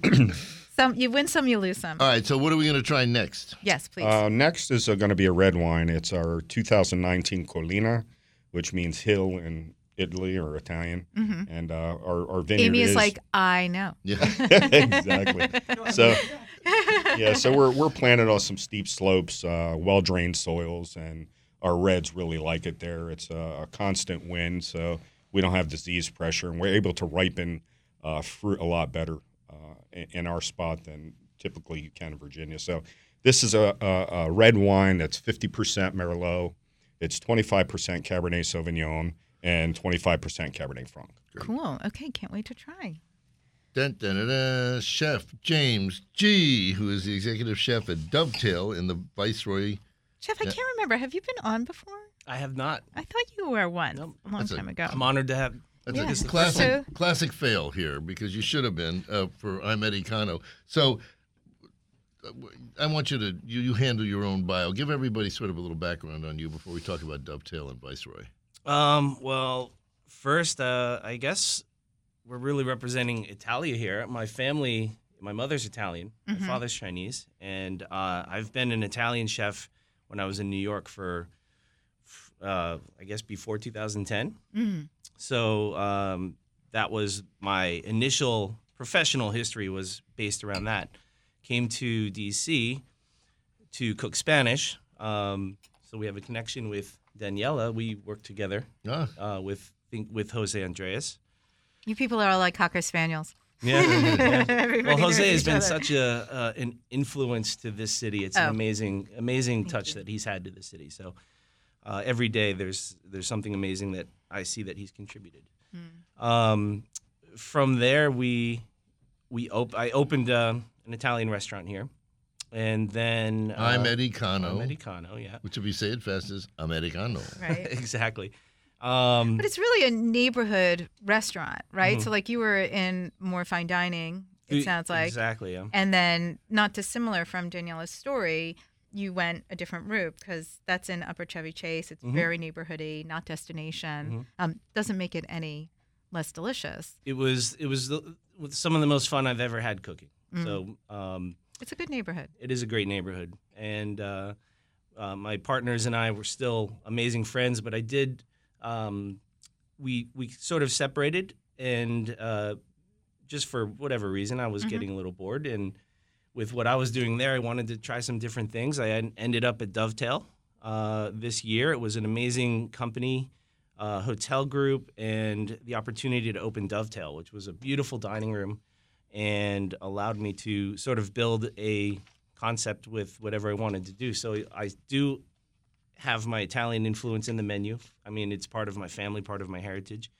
Some you win some, you lose some.
All right. So what are we going to try next?
yes, please.
Uh, next is uh, going to be a red wine. It's our 2019 Collina, which means hill in Italy or Italian. And uh, our, our vineyard
Mm-hmm. Amy is, like, I know.
Yeah.
exactly. So yeah, so we're we're planted on some steep slopes, uh, well drained soils, and our reds really like it there. It's a, a constant wind, so we don't have disease pressure, and we're able to ripen uh, fruit a lot better uh, in, in our spot than typically you can in Virginia. So this is a, a, a red wine that's 50% Merlot, it's 25% Cabernet Sauvignon, and 25% Cabernet Franc.
Cool. Okay, can't wait to try.
Dun, dun, dun, dun. Chef James Gee, who is the executive chef at Dovetail in the Viceroy.
Chef, I
Yeah.
can't remember. Have you been on before?
I have not.
I thought you were once
Nope.
a long
That's a-
time ago.
I'm honored to have
That's
Yeah.
a classic
So-
classic fail here because you should have been uh, for I'm Eddie Cano. So uh, I want you to you, you handle your own bio. Give everybody sort of a little background on you before we talk about Dovetail and Viceroy.
Um, well, first, uh, I guess we're really representing Italia here. My family, my mother's Italian, my father's Chinese, and uh, I've been an Italian chef when I was in New York for, uh, I guess, before 2010.
Mm.
So um, that was my initial professional history was based around that. Came to DC to cook Spanish. Um, so we have a connection with Daniella. We work together
Ah,
uh, with with Jose Andres.
You people are all like cocker spaniels.
Yeah.
Everybody
well, Jose has been
other.
such a uh, an influence to this city. It's an
Oh.
amazing amazing touch that he's had to the city. So uh, every day there's there's something amazing that I see that he's contributed.
Hmm.
Um, from there we we op- I opened uh, an Italian restaurant here, and then uh,
I'm Eddie Cano,
Americano, yeah,
which if you say it fast is Americano.
right.
exactly. Um,
But it's really a neighborhood restaurant, right?
Mhm.
So like you were in more fine dining. It sounds like,
exactly. Yeah.
and then not dissimilar from Daniella's story, you went a different route because that's in Upper Chevy Chase. It's
Mhm.
very neighborhoody, not destination.
Mhm.
Um, doesn't make it any less delicious.
It was it was the, some of the most fun I've ever had cooking.
Mm.
So um,
It's a good neighborhood.
it is a great neighborhood, and uh, uh, my partners and I were still amazing friends. But I did um, we we sort of separated, and uh, just for whatever reason, I was
Mhm.
getting a little bored, and with what I was doing there, I wanted to try some different things. I ended up at Dovetail uh, this year. It was an amazing company. Uh, hotel group and the opportunity to open Dovetail, which was a beautiful dining room and allowed me to sort of build a concept with whatever I wanted to do. So I do have my Italian influence in the menu. I mean, it's part of my family, part of my heritage.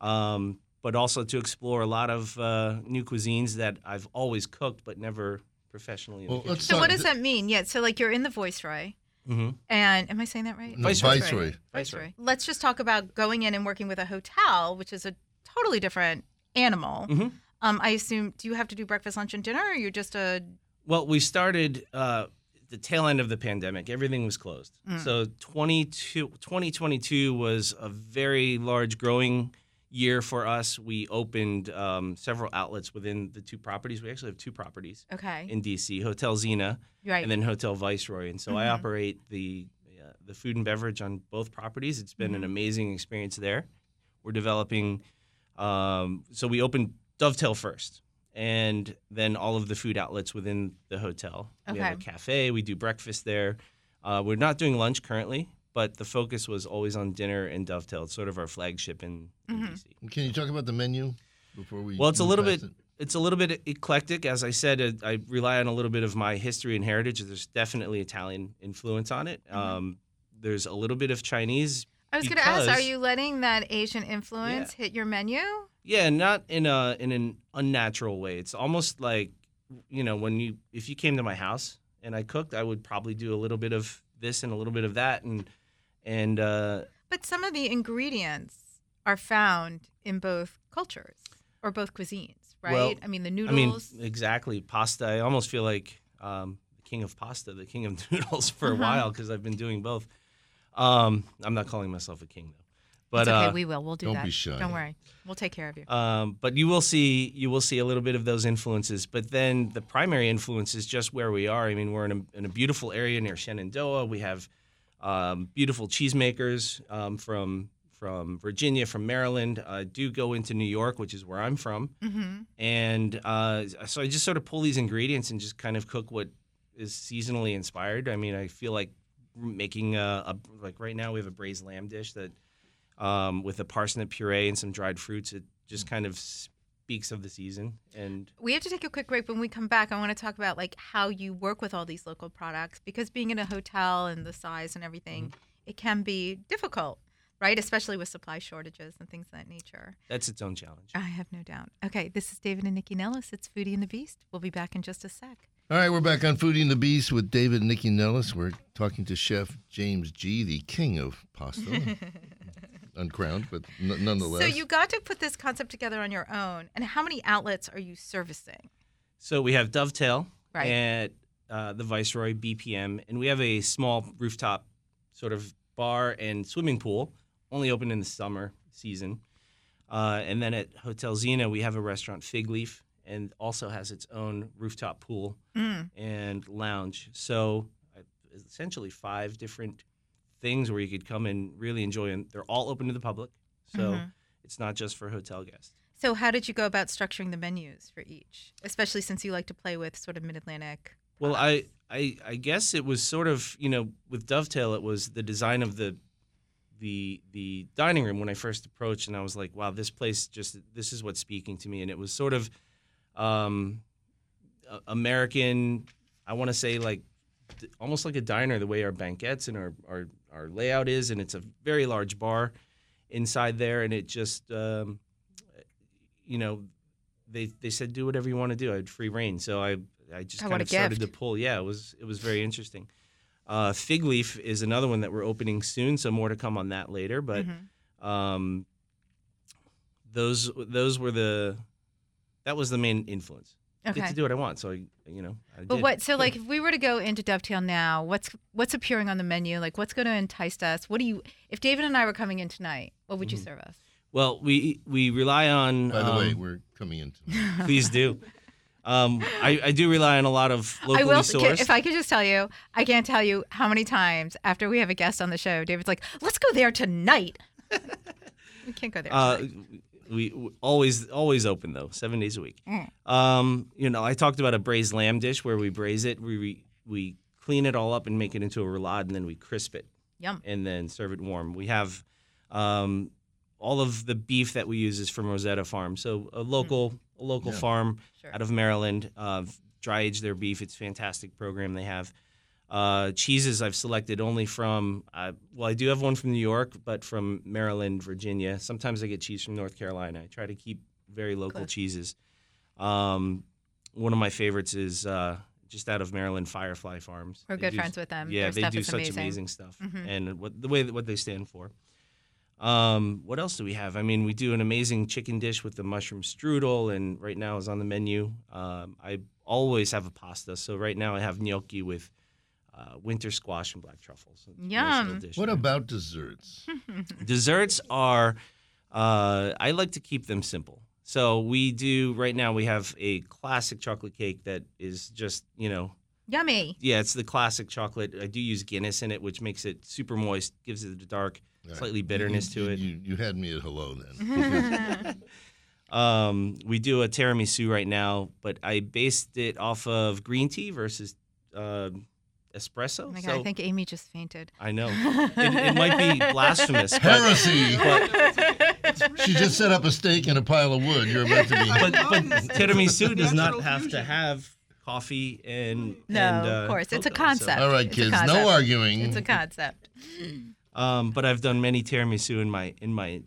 Um, but also to explore a lot of uh, new cuisines that I've always cooked but never professionally. In
Well,
the
So what does that mean? Yeah. So like you're in the Viceroy,
hmm
and am I saying that right?
No,
Viceroy.
Viceroy.
Viceroy. Let's just talk about going in and working with a hotel, which is a totally different animal.
Mhm.
Um, I assume, do you have to do breakfast, lunch, and dinner, or you're just a
Well, we started uh, the tail end of the pandemic. Everything was closed.
Mm.
So 22, 2022 was a very large growing year for us. We opened um, several outlets within the two properties. We actually have two properties
okay,
in DC: Hotel Zena
right?
and then Hotel Viceroy. And so I
Mhm.
operate the uh, the food and beverage on both properties. It's been an
Mhm.
amazing experience there. We're developing. Um, so we opened Dovetail first, and then all of the food outlets within the hotel. Okay. We have a cafe. We do breakfast there. Uh, we're not doing lunch currently, but the focus was always on dinner and Dovetail. It's sort of our flagship in, in
Mhm.
DC.
Can you talk about the menu before we?
Well, it's a little bit-
it?
It's a little bit eclectic. As I said, uh, I rely on a little bit of my history and heritage. There's definitely Italian influence on it.
Mm-hmm.
Um, there's a little bit of Chinese.
I was going to ask, are you letting that Asian influence hit your menu?
Yeah, not in a in an unnatural way. It's almost like you know when you if you came to my house and I cooked, I would probably do a little bit of this and a little bit of that, and and uh,
But some of the ingredients are found in both cultures or both cuisines, right?
Well,
I mean, the noodles.
I mean exactly pasta. I almost feel like um, the king of pasta, the king of noodles for a
Uh-huh.
while because I've been doing both. Um, I'm not calling myself a king though, but
okay,
uh,
we will. We'll do
don't
that.
be shy.
Don't worry. We'll take care of you.
Um, but you will see you will see a little bit of those influences. But then the primary influence is just where we are. I mean, we're in a, in a beautiful area near Shenandoah. We have um, beautiful cheesemakers um, from from Virginia, from Maryland. I do go into New York, which is where I'm from,
hmm
and uh, so I just sort of pull these ingredients and just kind of cook what is seasonally inspired. I mean, I feel like making a, a like right now we have a braised lamb dish that um, with a parsnip puree and some dried fruits. It just kind of speaks of the season. And
We have to take a quick break. When we come back, I want to talk about like how you work with all these local products because being in a hotel and the size and everything,
Mm-hmm.
it can be difficult, right? Especially with supply shortages and things of that nature.
that's its own challenge.
I have no doubt. Okay, this is David and Nycci Nellis. It's Foodie and the Beast. We'll be back in just a sec.
All right, we're back on Foodie and the Beast with David and Nycci Nellis. We're talking to Chef James Gee, the king of pasta. uncrowned, but n- nonetheless.
So you got to put this concept together on your own. And how many outlets are you servicing?
So we have Dovetail
Right.
at uh, the Viceroy BPM, and we have a small rooftop sort of bar and swimming pool, only open in the summer season. Uh, and then at Hotel Zena, we have a restaurant, Fig Leaf, and also has its own rooftop pool
Mm.
and lounge. So uh, essentially five different things where you could come and really enjoy, and they're all open to the public. So
Mhm.
it's not just for hotel guests.
So how did you go about structuring the menus for each, especially since you like to play with sort of mid-Atlantic?
Well, I, I I guess it was sort of you know with Dovetail, it was the design of the the the dining room when I first approached, and I was like, wow, this place just this is what's speaking to me, and it was sort of um, American. I want to say like almost like a diner, the way our banquettes and our, our our layout is, and it's a very large bar inside there, and it just um, you know they they said do whatever you want to do. I had free reign, so I I just
Oh,
kind of started
gift.
to pull. Yeah, it was it was very interesting. Uh, Fig Leaf is another one that we're opening soon, so more to come on that later. But
Mhm.
um, those those were the that was the main influence. Get
Okay.
to do what I want, so I you know. I
But
did.
what? So, like, if we were to go into Dovetail now, what's what's appearing on the menu? Like, what's going to entice us? What do you? If David and I were coming in tonight, what would you
Mhm.
serve us?
Well, we we rely on.
By the way,
um,
we're coming into.
please do. Um, I, I do rely on a lot of locally
I will.
sourced.
If I could just tell you, I can't tell you how many times after we have a guest on the show, David's like, "Let's go there tonight." we can't go there.
Uh,
tonight.
We, we always always open though, seven days a week.
Mm.
Um, you know, I talked about a braised lamb dish where we braise it, we we, we clean it all up and make it into a roulade, and then we crisp it
Yum.
and then serve it warm. We have um, all of the beef that we use is from Roseda Farm, so a local a local
Yeah.
farm
Sure.
out of Maryland. Uh, dry age their beef. It's a fantastic program they have. Uh, cheeses I've selected only from uh, well, I do have one from New York, but from Maryland, Virginia. Sometimes I get cheese from North Carolina. I try to keep very local cheeses. Um, one of my favorites is uh, just out of Maryland, Firefly Farms.
We're
They
good
do-
friends with them.
Yeah,
Their
they do such
amazing.
amazing, stuff,
Mhm.
and what the way that what they stand for. Um, what else do we have? I mean, we do an amazing chicken dish with the mushroom strudel, and right now is on the menu. Um, I always have a pasta, so right now I have gnocchi with uh, winter squash and black truffles. It's nice
Yum.
dish
What
there.
about desserts?
Desserts are, uh, I like to keep them simple. So we do right now. We have a classic chocolate cake that is just you know
Yummy.
yeah, it's the classic chocolate. I do use Guinness in it, which makes it super moist, gives it a dark,
All right.
slightly bitterness
You-
to it.
You, you had me at hello then.
Um, we do a tiramisu right now, but I based it off of green tea versus um espresso.
Oh my god,
so
I think Amy just fainted.
I know it, it might be blasphemous, but,
Heresy.
but
she just set up a stake and a pile of wood. You're about to be.
but, but tiramisu does not
Natural
have to have coffee and
No,
and, uh,
of course. It's a
cocoa, so-
concept.
All right,
It's
kids, no arguing.
It's a concept.
Um, but I've done many tiramisu in my in my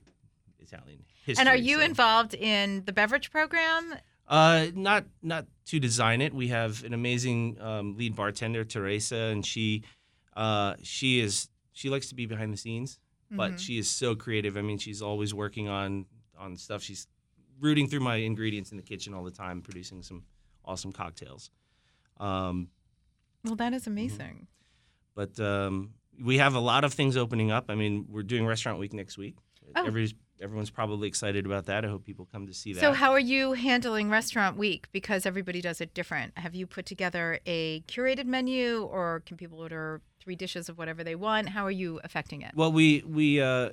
Italian history.
And are you
so.
involved in the beverage program?
Uh, not not to design it. We have an amazing um, lead bartender, Teresa, and she uh, she is she likes to be behind the scenes, but
Mhm.
she is so creative. I mean, she's always working on on stuff. She's rooting through my ingredients in the kitchen all the time, producing some awesome cocktails. Um,
Well, that is amazing.
but um, we have a lot of things opening up. I mean, we're doing Restaurant Week next week.
Oh.
Everyone's probably excited about that. I hope people come to see that.
So, how are you handling Restaurant Week? Because everybody does it different. Have you put together a curated menu, or can people order three dishes of whatever they want? How are you affecting it?
Well, we we uh, uh,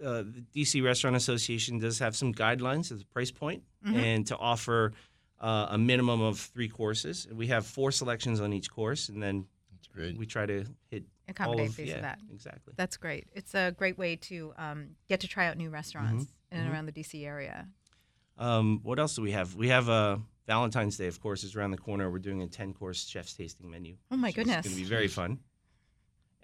the DC Restaurant Association does have some guidelines as a price point
Mhm.
and to offer uh, a minimum of three courses. We have four selections on each course, and then
That's great.
we try to hit all
Accommodate
of
these
yeah,
of that.
exactly.
That's great. It's a great way to um, get to try out new restaurants in and
mhm.
around the DC area.
Um, what else do we have? We have uh, Valentine's Day, of course, is around the corner. We're doing a ten course chef's tasting menu.
Oh my goodness!
going to be very fun.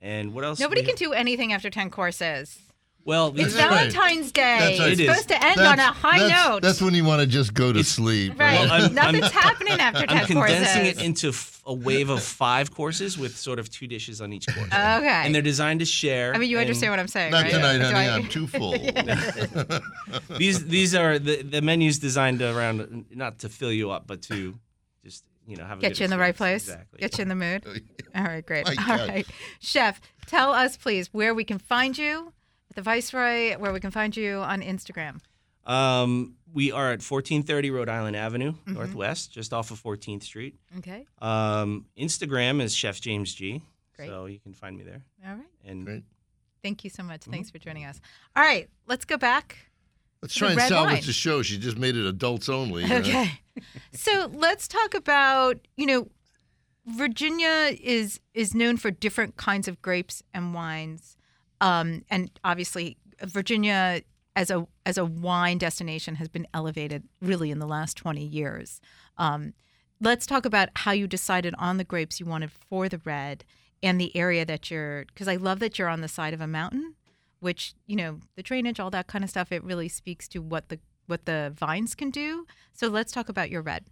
And what else? do
Nobody can
have?
do anything after ten courses.
Well,
It's
That's right.
Valentine's Day.
That's right.
It's
It is.
supposed to end on a high
that's,
note.
That's when you want to just go to
It's-
sleep.
right.
Well, I'm-
Nothing's
I'm-
happening after 10
I'm condensing
courses.
it into f- a wave of five courses with sort of two dishes on each course.
Okay.
And they're designed to share.
I mean, you understand what I'm saying,
Not
right?
tonight,
Do
honey.
I-
I'm too full.
these these are the the menus designed around not to fill you up, but to just you know have a
Get
good
you in the right place.
Exactly.
Get you in the mood. All right, great.
My
All
God.
right, chef, tell us please where we can find you at the Viceroy, where we can find you on Instagram.
Um, we are at 1430 Rhode Island Avenue,
Mm-hmm.
Northwest, just off of 14th Street.
Okay.
Um, Instagram is Chef James Gee.
Great.
So you can find me there.
All right.
And
Great.
Thank you so much. Thanks
Mm-hmm.
for joining us. All right, let's go back.
Let's try and salvage
wine.
the show. She just made it adults only. you know?
Okay. so let's talk about, you know, Virginia is is known for different kinds of grapes and wines. Um, and obviously Virginia as a as a wine destination has been elevated really in the last 20 years. Um, let's talk about how you decided on the grapes you wanted for the red and the area that you're because I love that you're on the side of a mountain, which, you know, the drainage, all that kind of stuff, it really speaks to what the what the vines can do. So let's talk about your red.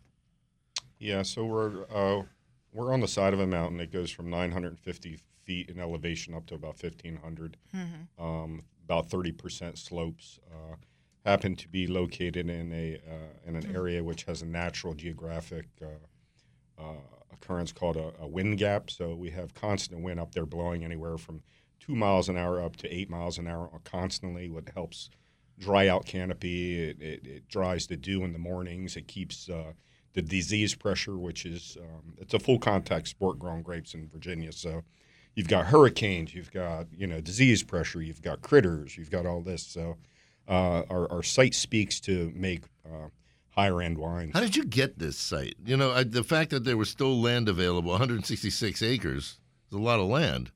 Yeah, so we're uh, we're on the side of a mountain. It goes from 950 feet in elevation up to about 1500. Um, about 30% slopes. Uh, happen to be located in a uh, in an area which has a natural geographic uh, uh, occurrence called a, a wind gap. So we have constant wind up there blowing anywhere from two miles an hour up to eight miles an hour constantly, what helps dry out canopy. It, it, it dries the dew in the mornings. It keeps uh, the disease pressure, which is um, it's a full contact sport grown grapes in Virginia. So you've got hurricanes, you've got you know disease pressure, you've got critters, you've got all this. So uh, our, our site speaks to make uh, higher end wines.
How did you get this site? You know, I, the fact that there was still land available, 166 acres, is a lot of land.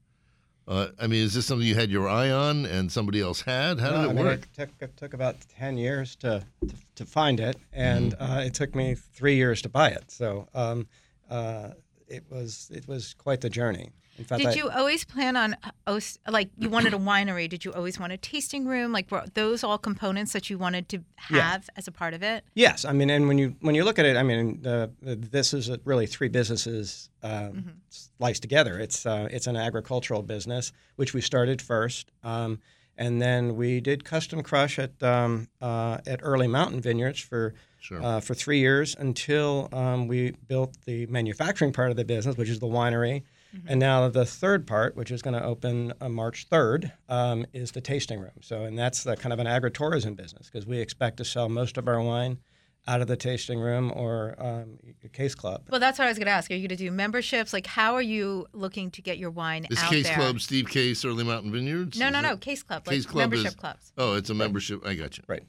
Uh, I mean, is this something you had your eye on and somebody else had? How
No,
did
I
it
mean,
work?
It took, it took about 10 years to, to, to find it, and
Mm-hmm.
uh, it took me three years to buy it. So um, uh, it was it was quite the journey. In fact,
Did
I,
you always plan on uh, like you wanted a winery? Did you always want a tasting room? Like were those all components that you wanted to
Yeah.
have as a part of it?
Yes, I mean, and when you when you look at it, I mean, the, the, this is a- really three businesses um, sliced together. It's uh, it's an agricultural business, which we started first, um, and then we did custom crush at um, uh, at Early Mountain Vineyards for
Sure.
uh, for three years until um, we built the manufacturing part of the business, which is the winery. And now the third part, which is going to open uh, March 3rd, um, is the tasting room. So, and that's the kind of an agritourism business because we expect to sell most of our wine out of the tasting room or um, a case club.
Well, that's what I was going to ask. Are you going to do memberships? Like, how are you looking to get your wine
This
out
Case
there?
Club, Steve Case, Early Mountain Vineyards?
No,
Is
no, no.
that-
Case club.
Case
like
Club
membership
is-
clubs.
Oh, it's a membership. I got you.
Right.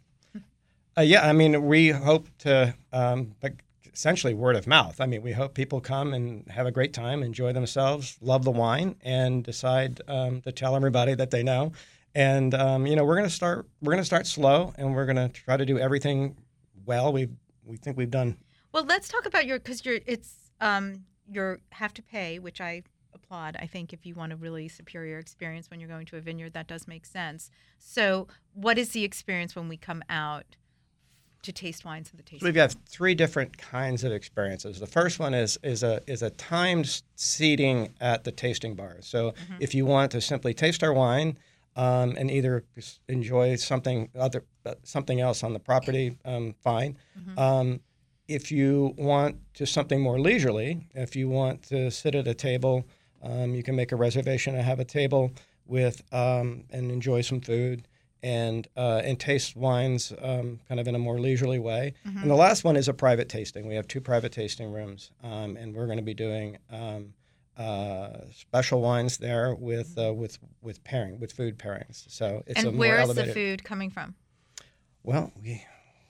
Uh, yeah, I mean, we hope to, um, like, essentially word of mouth. I mean, we hope people come and have a great time, enjoy themselves, love the wine, and decide um, to tell everybody that they know. And um, you know, we're going to start. We're going to start slow, and we're going to try to do everything well. We we think we've done.
Well, let's talk about your because you're it's um you're have to pay, which I applaud. I think if you want a really superior experience when you're going to a vineyard, that does make sense. So, what is the experience when we come out to taste wines at the tasting?
So we've got three different kinds of experiences. The first one is is a is a timed seating at the tasting bar. So if you want to simply taste our wine um, and either enjoy something other uh, something else on the property, um, fine. Um, if you want to something more leisurely, if you want to sit at a table, um, you can make a reservation and have a table with um, and enjoy some food and uh, and taste wines um, kind of in a more leisurely way. And the last one is a private tasting. We have two private tasting rooms, um, and we're going to be doing um, uh, special wines there with uh, with with pairing with food pairings. So it's a
and
more
where is
elevated.
the food coming from?
Well, we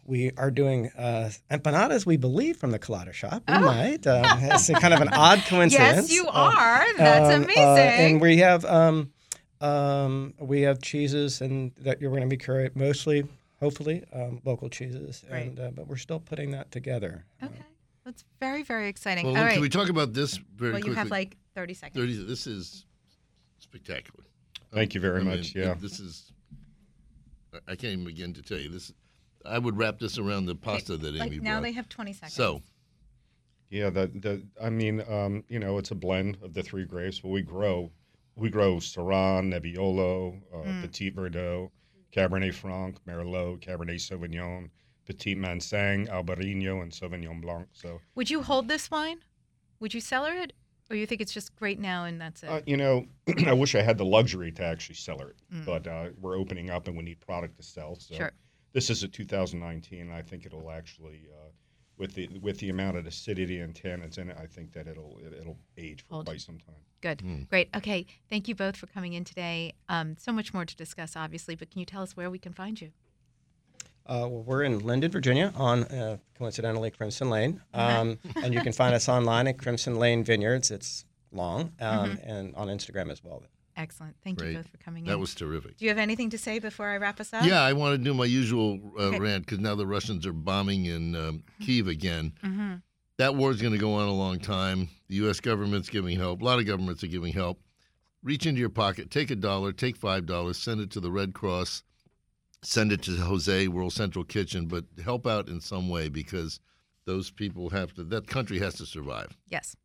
we are doing uh, empanadas, we believe, from the Colada shop. We
Oh.
might. Uh, it's a kind of an odd coincidence.
Yes, you
Uh,
are. That's
um,
amazing.
uh, and we have um, um, we have cheeses, and that you're going to be curate mostly, hopefully, um, local cheeses.
Right.
And uh, but we're still putting that together.
okay, that's very very exciting.
Well,
All
look,
right.
can we talk about this very
well,
quickly?
you have like 30 seconds.
30, this is spectacular.
Thank you very
I mean,
much. Yeah.
This is I can't even begin to tell you this. I would wrap this around the pasta that Amy
like
Amy
now they have 20 seconds.
so
Yeah, the the I mean, um, you know, it's a blend of the three grapes, but we grow we grow Syrah, Nebbiolo, uh,
Mm.
Petit Verdot, Cabernet Franc, Merlot, Cabernet Sauvignon, Petit Manseng, Albarino, and Sauvignon Blanc. So,
would you hold this wine? Would you cellar it? Or you think it's just great now and that's it?
uh, you know, I wish I had the luxury to actually sell it,
Mm.
but uh, we're opening up and we need product to sell. So,
Sure.
this is a 2019. and I think it'll actually. Uh, with the with the amount of acidity and tannins in it, I think that it'll it, it'll age for
Hold.
quite some time.
Good.
Mm.
Great. Okay. Thank you both for coming in today. Um, so much more to discuss, obviously, but can you tell us where we can find you?
Uh, well, we're in Linden, Virginia, on uh, coincidentally Crimson Lane, um, and you can find us online at Crimson Lane Vineyards. It's long, um, and on Instagram as well.
Excellent. Thank you both for coming in.
that was terrific.
Do you have anything to say before I wrap us up?
Yeah, I want to do my usual uh,
Okay.
rant because now the Russians are bombing in um, Kiev again.
Mm-hmm.
That war is going to go on a long time. The U.S. government's giving help. A lot of governments are giving help. Reach into your pocket, take a dollar, take five dollars, send it to the Red Cross, send it to Jose World Central Kitchen, but help out in some way because those people have to. That country has to survive.
Yes.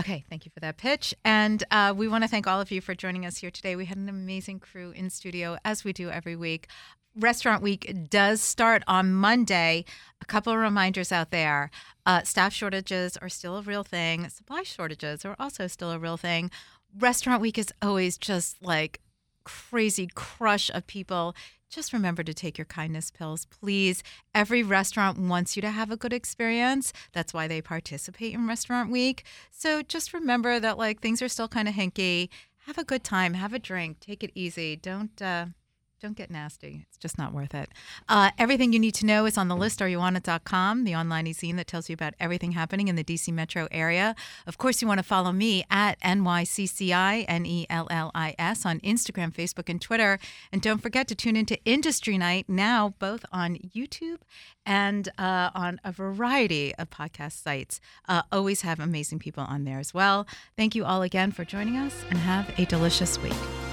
Okay, thank you for that pitch. And uh, we want to thank all of you for joining us here today. We had an amazing crew in studio, as we do every week. Restaurant Week does start on Monday. A couple of reminders out there uh, staff shortages are still a real thing, supply shortages are also still a real thing. Restaurant Week is always just like crazy crush of people. Just remember to take your kindness pills, please. Every restaurant wants you to have a good experience. That's why they participate in Restaurant Week. So just remember that like things are still kind of hinky. Have a good time. Have a drink. Take it easy. Don't uh, don't get nasty. It's just not worth it. Uh, everything you need to know is on the list, areyouonit.com, the online e-zine that tells you about everything happening in the DC metro area. Of course, you want to follow me at NYCCI, N-E-L-L-I-S, on Instagram, Facebook, and Twitter. And don't forget to tune into Industry Night now, both on YouTube and uh, on a variety of podcast sites. Uh, always have amazing people on there as well. Thank you all again for joining us and have a delicious week.